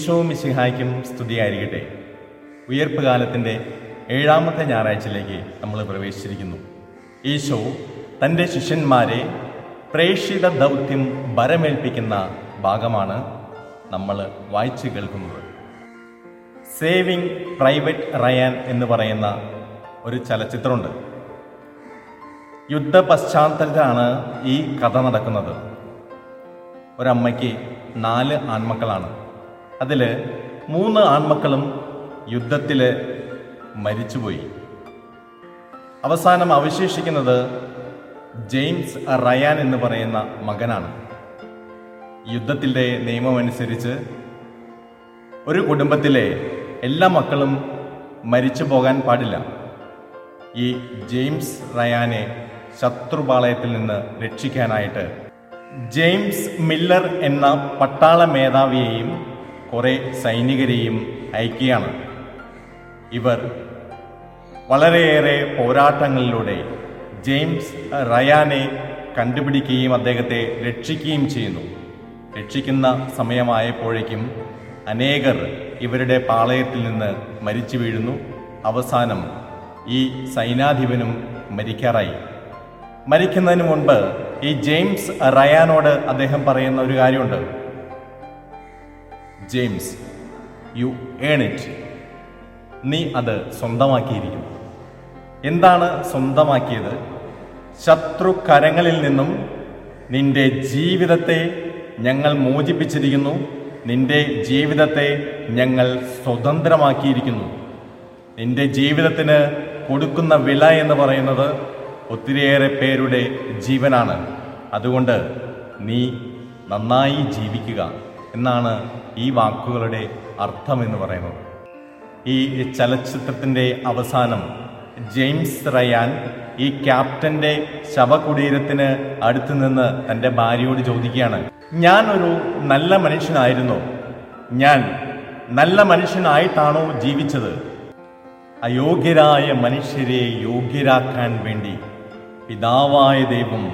ഈശോ മിശിഹായ്ക്കും സ്തുതിയായിരിക്കട്ടെ. ഉയർപ്പ് കാലത്തിന്റെ ഏഴാമത്തെ ഞായറാഴ്ചയിലേക്ക് നമ്മൾ പ്രവേശിച്ചിരിക്കുന്നു. ഈശോ തന്റെ ശിഷ്യന്മാരെ പ്രേക്ഷിത ദൗത്യം ബരമേൽപ്പിക്കുന്ന ഭാഗമാണ് നമ്മൾ വായിച്ചു കേൾക്കുന്നത്. സേവിങ് പ്രൈവറ്റ് റയാൻ എന്ന് പറയുന്ന ഒരു ചലച്ചിത്രമുണ്ട്. യുദ്ധ പശ്ചാത്തലത്തിലാണ് ഈ കഥ നടക്കുന്നത്. ഒരമ്മയ്ക്ക് നാല് ആൺമക്കളാണ്. അതിൽ മൂന്ന് ആൺമക്കളും യുദ്ധത്തിൽ മരിച്ചുപോയി. അവസാനം അവശേഷിക്കുന്നത് ജെയിംസ് റയാൻ എന്ന് പറയുന്ന മകനാണ്. യുദ്ധത്തിന്റെ നിയമമനുസരിച്ച് ഒരു കുടുംബത്തിലെ എല്ലാ മക്കളും മരിച്ചു പോകാൻ പാടില്ല. ഈ ജെയിംസ് റയാനെ ശത്രുപാളയത്തിൽ നിന്ന് രക്ഷിക്കാനായിട്ട് ജെയിംസ് മില്ലർ എന്ന പട്ടാള മേധാവിയെയും കുറെ സൈനികരെയും അയക്കുകയാണ്. ഇവർ വളരെയേറെ പോരാട്ടങ്ങളിലൂടെ ജെയിംസ് റയാനെ കണ്ടുപിടിക്കുകയും അദ്ദേഹത്തെ രക്ഷിക്കുകയും ചെയ്യുന്നു. രക്ഷിക്കുന്ന സമയമായപ്പോഴേക്കും അനേകർ ഇവരുടെ പാളയത്തിൽ നിന്ന് മരിച്ചു വീഴുന്നു. അവസാനം ഈ സൈനാധിപനും മരിക്കാറായി. മരിക്കുന്നതിന് മുൻപ് ഈ ജെയിംസ് റയാനോട് അദ്ദേഹം പറയുന്ന ഒരു കാര്യമുണ്ട്. James you earn it. നീ അത് സ്വന്തമാക്കിയിരിക്കുന്നു. എന്താണ് സ്വന്തമാക്കിയത്? ശത്രു കരങ്ങളിൽ നിന്നും നിന്റെ ജീവിതത്തെ ഞങ്ങൾ മോചിപ്പിച്ചിരിക്കുന്നു. നിന്റെ ജീവിതത്തെ ഞങ്ങൾ സ്വതന്ത്രമാക്കിയിരിക്കുന്നു. നിന്റെ ജീവിതത്തിന് കൊടുക്കുന്ന വില എന്ന് പറയുന്നത് ഒത്തിരിയേറെ പേരുടെ ജീവനാണ്. അതുകൊണ്ട് നീ നന്നായി ജീവിക്കുക. എന്നാണ് ഈ വാക്കുകളുടെ അർത്ഥം എന്ന് പറയുന്നത്. ഈ ചലച്ചിത്രത്തിന്റെ അവസാനം ജെയിംസ് റയാൻ ഈ ക്യാപ്റ്റന്റെ ശവകുടീരത്തിന് അടുത്തു നിന്ന് തന്റെ ഭാര്യയോട് ചോദിക്കുകയാണ് ഞാൻ ഒരു നല്ല മനുഷ്യനായിരുന്നു. ഞാൻ നല്ല മനുഷ്യനായിട്ടാണോ ജീവിച്ചത്? അയോഗ്യരായ മനുഷ്യരെ യോഗ്യരാക്കാൻ വേണ്ടി പിതാവായ ദൈവം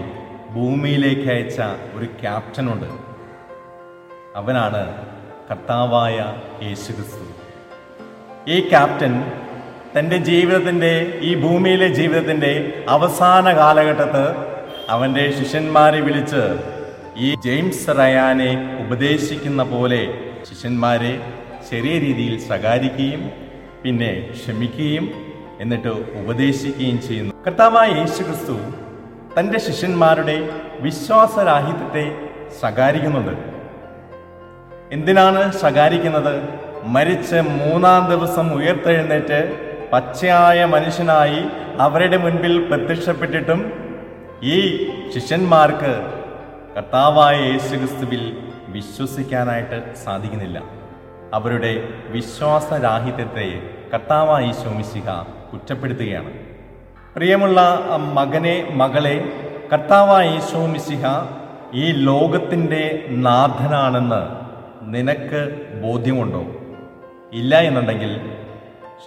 ഭൂമിയിലേക്ക് അയച്ച ഒരു ക്യാപ്റ്റനുണ്ട്. അവനാണ് കർത്താവായ യേശുക്രിസ്തു. ഈ ക്യാപ്റ്റൻ തന്റെ ജീവിതത്തിന്റെ ഈ ഭൂമിയിലെ ജീവിതത്തിന്റെ അവസാന കാലഘട്ടത്ത് അവന്റെ ശിഷ്യന്മാരെ വിളിച്ച് ഈ ജെയിംസ് റയാനെ ഉപദേശിക്കുന്ന പോലെ ശിഷ്യന്മാരെ ചെറിയ രീതിയിൽ ശകാരിക്കുകയും പിന്നെ ക്ഷമിക്കുകയും എന്നിട്ട് ഉപദേശിക്കുകയും ചെയ്യുന്നു. കർത്താവായ യേശു ക്രിസ്തു തന്റെ ശിഷ്യന്മാരുടെ വിശ്വാസരാഹിത്യത്തെ ശകാരിക്കുന്നുണ്ട്. എന്തിനാണ് ശകാരിക്കുന്നത്? മരിച്ച് മൂന്നാം ദിവസം ഉയർത്തെഴുന്നേറ്റ് പച്ചയായ മനുഷ്യനായി അവരുടെ മുൻപിൽ പ്രത്യക്ഷപ്പെട്ടിട്ടും ഈ ശിഷ്യന്മാർക്ക് കർത്താവായ യേശുക്രിസ്തുവിൽ വിശ്വസിക്കാനായിട്ട് സാധിക്കുന്നില്ല. അവരുടെ വിശ്വാസരാഹിത്യത്തെ കർത്താവായ ഈശോമിശിഹ കുറ്റപ്പെടുത്തുകയാണ്. പ്രിയമുള്ള മകനെ മകളെ കർത്താവായ ഈശോമിശിഹ ഈ ലോകത്തിന്റെ നാഥനാണെന്ന് നിനക്ക് ബോധ്യമുണ്ടോ? ഇല്ല എന്നുണ്ടെങ്കിൽ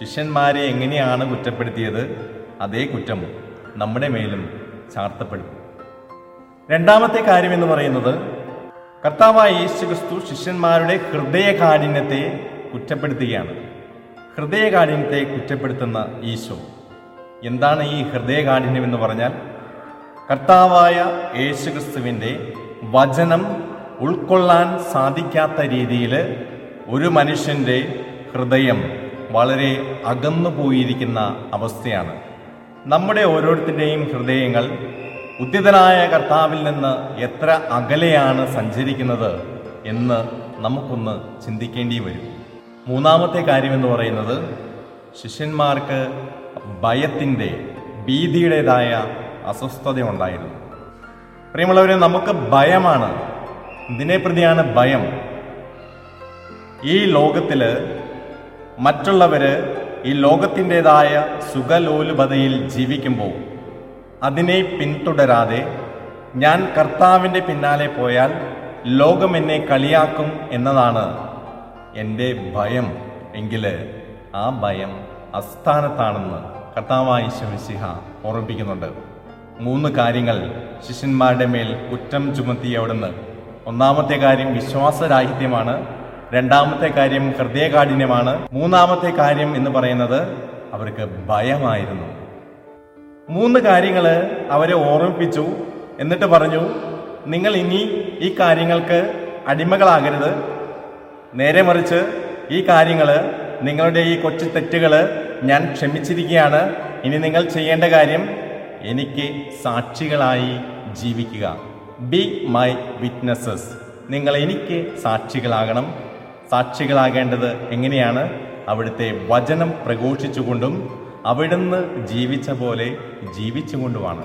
ശിഷ്യന്മാരെ എങ്ങനെയാണ് കുറ്റപ്പെടുത്തിയത് അതേ കുറ്റം നമ്മുടെ മേലും ചാർത്തപ്പെടും. രണ്ടാമത്തെ കാര്യം എന്ന് പറയുന്നത് കർത്താവായ യേശു ക്രിസ്തു ശിഷ്യന്മാരുടെ ഹൃദയകാഠിന്യത്തെ കുറ്റപ്പെടുത്തുകയാണ്. ഹൃദയകാഠിന്യത്തെ കുറ്റപ്പെടുത്തുന്ന ഈശോ. എന്താണ് ഈ ഹൃദയകാഠിന്യം എന്ന് പറഞ്ഞാൽ? കർത്താവായ യേശുക്രിസ്തുവിന്റെ വചനം ഉൾക്കൊള്ളാൻ സാധിക്കാത്ത രീതിയിൽ ഒരു മനുഷ്യന്റെ ഹൃദയം വളരെ അകന്നു പോയിരിക്കുന്ന അവസ്ഥയാണ്. നമ്മുടെ ഓരോരുത്തരുടെയും ഹൃദയങ്ങൾ ഉദ്യതനായ കർത്താവിൽ നിന്ന് എത്ര അകലെയാണ് സഞ്ചരിക്കുന്നത് എന്ന് നമുക്കൊന്ന് ചിന്തിക്കേണ്ടി വരും. മൂന്നാമത്തെ കാര്യമെന്ന് പറയുന്നത് ശിഷ്യന്മാർക്ക് ഭയത്തിന്റെ ഭീതിയുടേതായ അസ്വസ്ഥത ഉണ്ടായിരുന്നു പ്രിയമുള്ളവരെ നമുക്ക് ഭയമാണ് ഇതിനെ പ്രതിയാണ് ഭയം. ഈ ലോകത്തിൽ മറ്റുള്ളവര് ഈ ലോകത്തിന്റെതായ സുഖലോലുപതയിൽ ജീവിക്കുമ്പോൾ അതിനെ പിന്തുടരാതെ ഞാൻ കർത്താവിന്റെ പിന്നാലെ പോയാൽ ലോകം എന്നെ കളിയാക്കും എന്നതാണ് എന്റെ ഭയം. എങ്കിൽ ആ ഭയം അസ്ഥാനത്താണെന്ന് കർത്താവായ ശിവസിഹ ഓർമ്മിപ്പിക്കുന്നുണ്ട്. മൂന്ന് കാര്യങ്ങൾ ശിഷ്യന്മാരുടെ മേൽ കുറ്റം ചുമത്തി അവിടുന്ന് ഒന്നാമത്തെ കാര്യം വിശ്വാസരാഹിത്യമാണ്. രണ്ടാമത്തെ കാര്യം ഹൃദയകാഠിന്യമാണ്. മൂന്നാമത്തെ കാര്യം എന്ന് പറയുന്നത് അവർക്ക് ഭയമായിരുന്നു. മൂന്ന് കാര്യങ്ങൾ അവരെ ഓർമ്മിപ്പിച്ചു. എന്നിട്ട് പറഞ്ഞു നിങ്ങൾ ഇനി ഈ കാര്യങ്ങൾക്ക് അടിമകളാകരുത്. നേരെ മറിച്ച് ഈ കാര്യങ്ങൾ നിങ്ങളുടെ ഈ കൊച്ചു തെറ്റുകൾ ഞാൻ ക്ഷമിച്ചിരിക്കുകയാണ്. ഇനി നിങ്ങൾ ചെയ്യേണ്ട കാര്യം എനിക്ക് സാക്ഷികളായി ജീവിക്കുക. ബി മൈ വിറ്റ്നസ്സസ് നിങ്ങൾ എനിക്ക് സാക്ഷികളാകണം. സാക്ഷികളാകേണ്ടത് എങ്ങനെയാണ്? അവിടുത്തെ വചനം പ്രഘോഷിച്ചുകൊണ്ടും അവിടുന്ന് ജീവിച്ച പോലെ ജീവിച്ചുകൊണ്ടുമാണ്.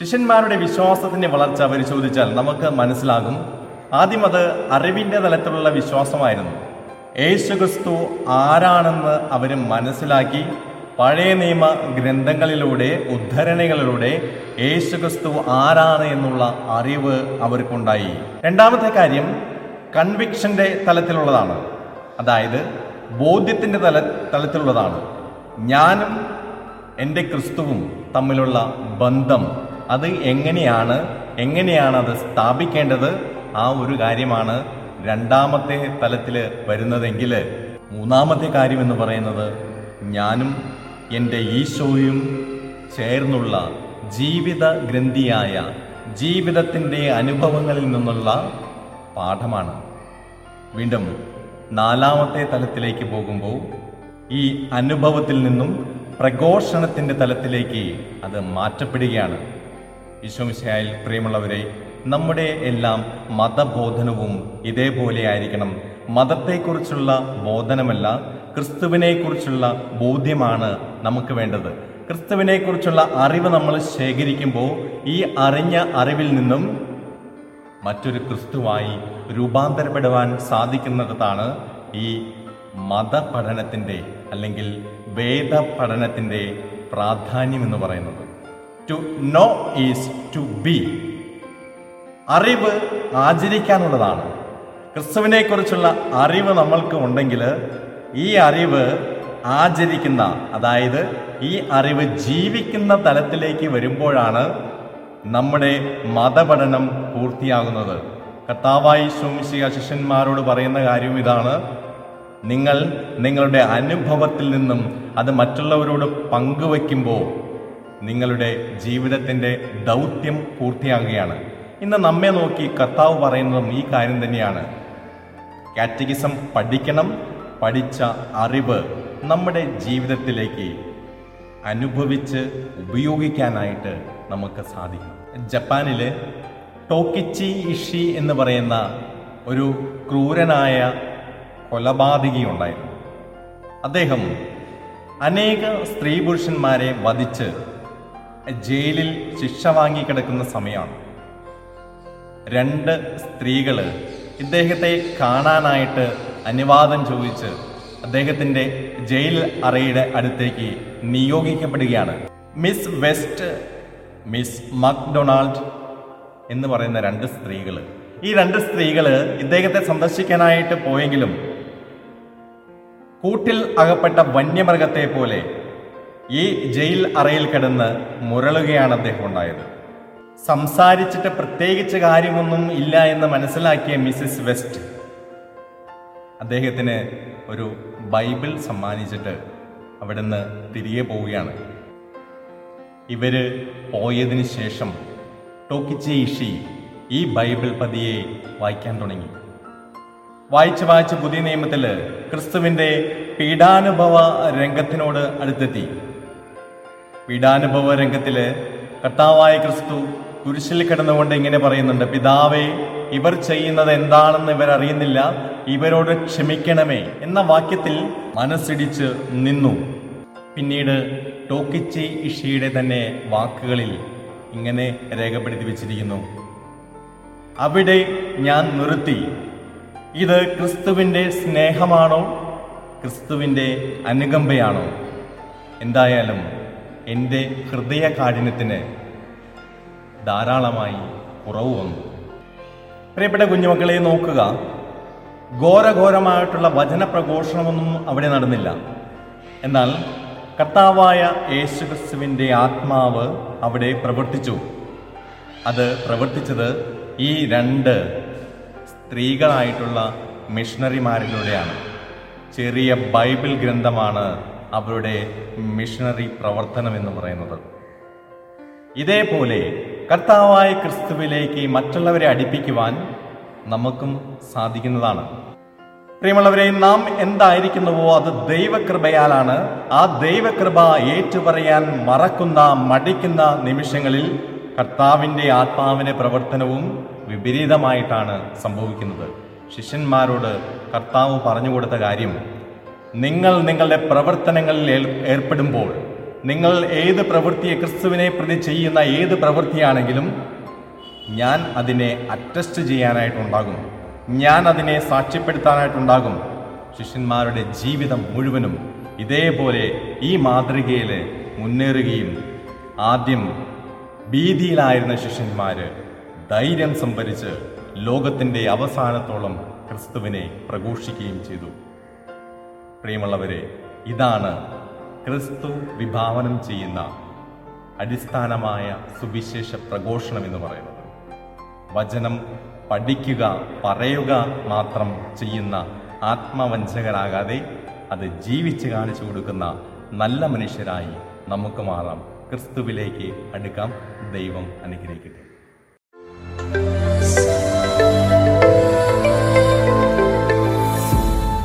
ശിഷ്യന്മാരുടെ വിശ്വാസത്തിന്റെ വളർച്ച പരിശോധിച്ചാൽ നമുക്ക് മനസ്സിലാകും. ആദ്യം അത് അറിവിന്റെ തലത്തിലുള്ള വിശ്വാസമായിരുന്നു. യേശുക്രിസ്തു ആരാണെന്ന് അവർ മനസ്സിലാക്കി. പഴയ നിയമ ഗ്രന്ഥങ്ങളിലൂടെ ഉദ്ധരണികളിലൂടെ യേശുക്രിസ്തു ആരാണ് എന്നുള്ള അറിവ് അവർക്കുണ്ടായി. രണ്ടാമത്തെ കാര്യം കൺവിക്ഷന്റെ തലത്തിലുള്ളതാണ്. അതായത് ബോധ്യത്തിന്റെ തല തലത്തിലുള്ളതാണ്. ഞാനും എന്റെ ക്രിസ്തുവും തമ്മിലുള്ള ബന്ധം അത് എങ്ങനെയാണ് എങ്ങനെയാണ് അത് സ്ഥാപിക്കേണ്ടത്? ആ ഒരു കാര്യമാണ് രണ്ടാമത്തെ തലത്തിൽ വരുന്നതെങ്കിൽ മൂന്നാമത്തെ കാര്യം എന്ന് പറയുന്നത് ഞാനും എന്റെ ഈശോയും ചേർന്നുള്ള ജീവിത ഗ്രന്ഥിയായ ജീവിതത്തിന്റെ അനുഭവങ്ങളിൽ നിന്നുള്ള പാഠമാണ്. വീണ്ടും നാലാമത്തെ തലത്തിലേക്ക് പോകുമ്പോൾ ഈ അനുഭവത്തിൽ നിന്നും പ്രഘോഷണത്തിന്റെ തലത്തിലേക്ക് അത് മാറ്റപ്പെടുകയാണ്. ഈശോമിശയായിൽ പ്രിയമുള്ളവരെ നമ്മുടെ എല്ലാം മതബോധനവും ഇതേപോലെ ആയിരിക്കണം. മതത്തെക്കുറിച്ചുള്ള ബോധനമല്ല ക്രിസ്തുവിനെക്കുറിച്ചുള്ള ബോധ്യമാണ് നമുക്ക് വേണ്ടത്. ക്രിസ്തുവിനെക്കുറിച്ചുള്ള അറിവ് നമ്മൾ ശേഖരിക്കുമ്പോൾ ഈ അറിഞ്ഞ അറിവിൽ നിന്നും മറ്റൊരു ക്രിസ്തുവായി രൂപാന്തരപ്പെടുവാൻ സാധിക്കുന്നിടത്താണ് ഈ മതപഠനത്തിന്റെ അല്ലെങ്കിൽ വേദ പഠനത്തിന്റെ പ്രാധാന്യം എന്ന് പറയുന്നത്. To know is to be അറിവ് ആചരിക്കാനുള്ളതാണ്. ക്രിസ്തുവിനെക്കുറിച്ചുള്ള അറിവ് നമ്മൾക്ക് ഉണ്ടെങ്കിൽ ഈ അറിവ് ആചരിക്കുന്ന അതായത് ഈ അറിവ് ജീവിക്കുന്ന തലത്തിലേക്ക് വരുമ്പോഴാണ് നമ്മുടെ മതപഠനം പൂർത്തിയാകുന്നത്. കർത്താവായി ശോമിശിക ശിഷ്യന്മാരോട് പറയുന്ന കാര്യം ഇതാണ്. നിങ്ങൾ നിങ്ങളുടെ അനുഭവത്തിൽ നിന്നും അത് മറ്റുള്ളവരോട് പങ്കുവയ്ക്കുമ്പോൾ നിങ്ങളുടെ ജീവിതത്തിന്റെ ദൗത്യം പൂർത്തിയാകുകയാണ്. ഇന്ന് നമ്മെ നോക്കി കർത്താവ് പറയുന്നതും ഈ കാര്യം തന്നെയാണ്. കാറ്റഗിസം പഠിക്കണം പഠിച്ച അറിവ് നമ്മുടെ ജീവിതത്തിലേക്ക് അനുഭവിച്ച് ഉപയോഗിക്കാനായിട്ട് നമുക്ക് സാധിക്കും. ജപ്പാനിൽ ടോക്കിച്ചി ഇഷി എന്ന് പറയുന്ന ഒരു ക്രൂരനായ കൊലപാതകിയുണ്ടായിരുന്നു അദ്ദേഹം അനേക സ്ത്രീ പുരുഷന്മാരെ വധിച്ച് ജയിലിൽ ശിക്ഷ വാങ്ങിക്കിടക്കുന്ന സമയമാണ്. രണ്ട് സ്ത്രീകൾ ഇദ്ദേഹത്തെ കാണാനായിട്ട് അനുവാദം ചോദിച്ച് അദ്ദേഹത്തിന്റെ ജയിൽ അറയുടെ അടുത്തേക്ക് നിയോഗിക്കപ്പെടുകയാണ്. മിസ് വെസ്റ്റ് മിസ് മക്ഡൊണാൾഡ് എന്ന് പറയുന്ന രണ്ട് സ്ത്രീകൾ ഈ രണ്ട് സ്ത്രീകൾ ഇദ്ദേഹത്തെ സന്ദർശിക്കാനായിട്ട് പോയെങ്കിലും കൂട്ടിൽ അകപ്പെട്ട വന്യമൃഗത്തെ പോലെ ഈ ജയിൽ അറയിൽ കിടന്ന് മുരളുകയാണ് അദ്ദേഹം ഉണ്ടായത്. സംസാരിച്ചിട്ട് പ്രത്യേകിച്ച് കാര്യമൊന്നും ഇല്ല എന്ന് മനസ്സിലാക്കിയ മിസ്സിസ് വെസ്റ്റ് അദ്ദേഹത്തിന് ഒരു ബൈബിൾ സമ്മാനിച്ചിട്ട് അവിടുന്ന് തിരികെ പോവുകയാണ്. ഇവർ പോയതിന് ശേഷം ടോക്കിച്ചി ഇഷി ഈ ബൈബിൾ പതിയെ വായിക്കാൻ തുടങ്ങി. വായിച്ച് വായിച്ച് പുതിയ നിയമത്തിൽ ക്രിസ്തുവിന്റെ പീഡാനുഭവ രംഗത്തിനോട് അടുത്തെത്തി. പീഡാനുഭവ രംഗത്തിൽ കർത്താവായ ക്രിസ്തു കുരിശിൽ കിടന്നുകൊണ്ട് ഇങ്ങനെ പറയുന്നുണ്ട് പിതാവേ ഇവർ ചെയ്യുന്നത് എന്താണെന്ന് ഇവർ അറിയുന്നില്ല ഇവരോട് ക്ഷമിക്കണമേ എന്ന വാക്യത്തിൽ മനസ്സിടിച്ച് നിന്നു. പിന്നീട് ടോക്കിച്ചി ഇഷിയുടെ തന്നെ വാക്കുകളിൽ ഇങ്ങനെ രേഖപ്പെടുത്തി വച്ചിരിക്കുന്നു. അവിടെ ഞാൻ നിർത്തി. ഇത് ക്രിസ്തുവിന്റെ സ്നേഹമാണോ? ക്രിസ്തുവിന്റെ അനുകമ്പയാണോ? എന്തായാലും എന്റെ ഹൃദയ കാഠിന്യത്തിന് ധാരാളമായി കുറവ് വന്നു പ്രിയപ്പെട്ട കുഞ്ഞുമക്കളെ നോക്കുക. ഘോരഘോരമായിട്ടുള്ള വചന പ്രഘോഷണമൊന്നും അവിടെ നടന്നില്ല. എന്നാൽ കർത്താവായ യേശുക്രിസ്തുവിന്റെ ആത്മാവ് അവിടെ പ്രവർത്തിച്ചു. അത് പ്രവർത്തിച്ചത് ഈ രണ്ട് സ്ത്രീകളായിട്ടുള്ള മിഷണറിമാരിലൂടെയാണ്. ചെറിയ ബൈബിൾ ഗ്രന്ഥമാണ് അവരുടെ മിഷണറി പ്രവർത്തനം എന്ന് പറയുന്നത്. ഇതേപോലെ കർത്താവായ ക്രിസ്തുവിലേക്ക് മറ്റുള്ളവരെ അടിപ്പിക്കുവാൻ നമുക്കും സാധിക്കുന്നതാണ്. പ്രിയമുള്ളവരെ നാം എന്തായിരിക്കുന്നുവോ അത് ദൈവകൃപയാലാണ്. ആ ദൈവകൃപ ഏറ്റുപറയാൻ മറക്കുന്ന മടിക്കുന്ന നിമിഷങ്ങളിൽ കർത്താവിന്റെ ആത്മാവിന്റെ പ്രവർത്തനവും വിപരീതമായിട്ടാണ് സംഭവിക്കുന്നത്. ശിഷ്യന്മാരോട് കർത്താവ് പറഞ്ഞു കൊടുത്ത കാര്യം നിങ്ങൾ നിങ്ങളുടെ പ്രവർത്തനങ്ങളിൽ ഏർപ്പെടുമ്പോൾ നിങ്ങൾ ഏത് പ്രവൃത്തിയെ ക്രിസ്തുവിനെ പ്രതി ചെയ്യുന്ന ഏത് പ്രവൃത്തിയാണെങ്കിലും ഞാൻ അതിനെ അറ്റസ്റ്റ് ചെയ്യാനായിട്ടുണ്ടാകും. ഞാൻ അതിനെ സാക്ഷ്യപ്പെടുത്താനായിട്ടുണ്ടാകും. ശിഷ്യന്മാരുടെ ജീവിതം മുഴുവനും ഇതേപോലെ ഈ മാതൃകയിൽ മുന്നേറുകയും ആദ്യം ഭീതിയിലായിരുന്ന ശിഷ്യന്മാർ ധൈര്യം സംഭരിച്ച് ലോകത്തിന്റെ അവസാനത്തോളം ക്രിസ്തുവിനെ പ്രഘോഷിക്കുകയും ചെയ്തു. പ്രിയമുള്ളവരെ ഇതാണ് ക്രിസ്തു വിഭാവനം ചെയ്യുന്ന അടിസ്ഥാനമായ സുവിശേഷ പ്രഘോഷണം എന്ന് പറയുന്നത്. വചനം പഠിക്കുക പറയുക മാത്രം ചെയ്യുന്ന ആത്മവഞ്ചകരാകാതെ അത് ജീവിച്ച് കാണിച്ചു കൊടുക്കുന്ന നല്ല മനുഷ്യരായി നമുക്ക് മാറാം. ക്രിസ്തുവിലേക്ക് അടുക്കാം. ദൈവം അനുഗ്രഹിക്കട്ടെ.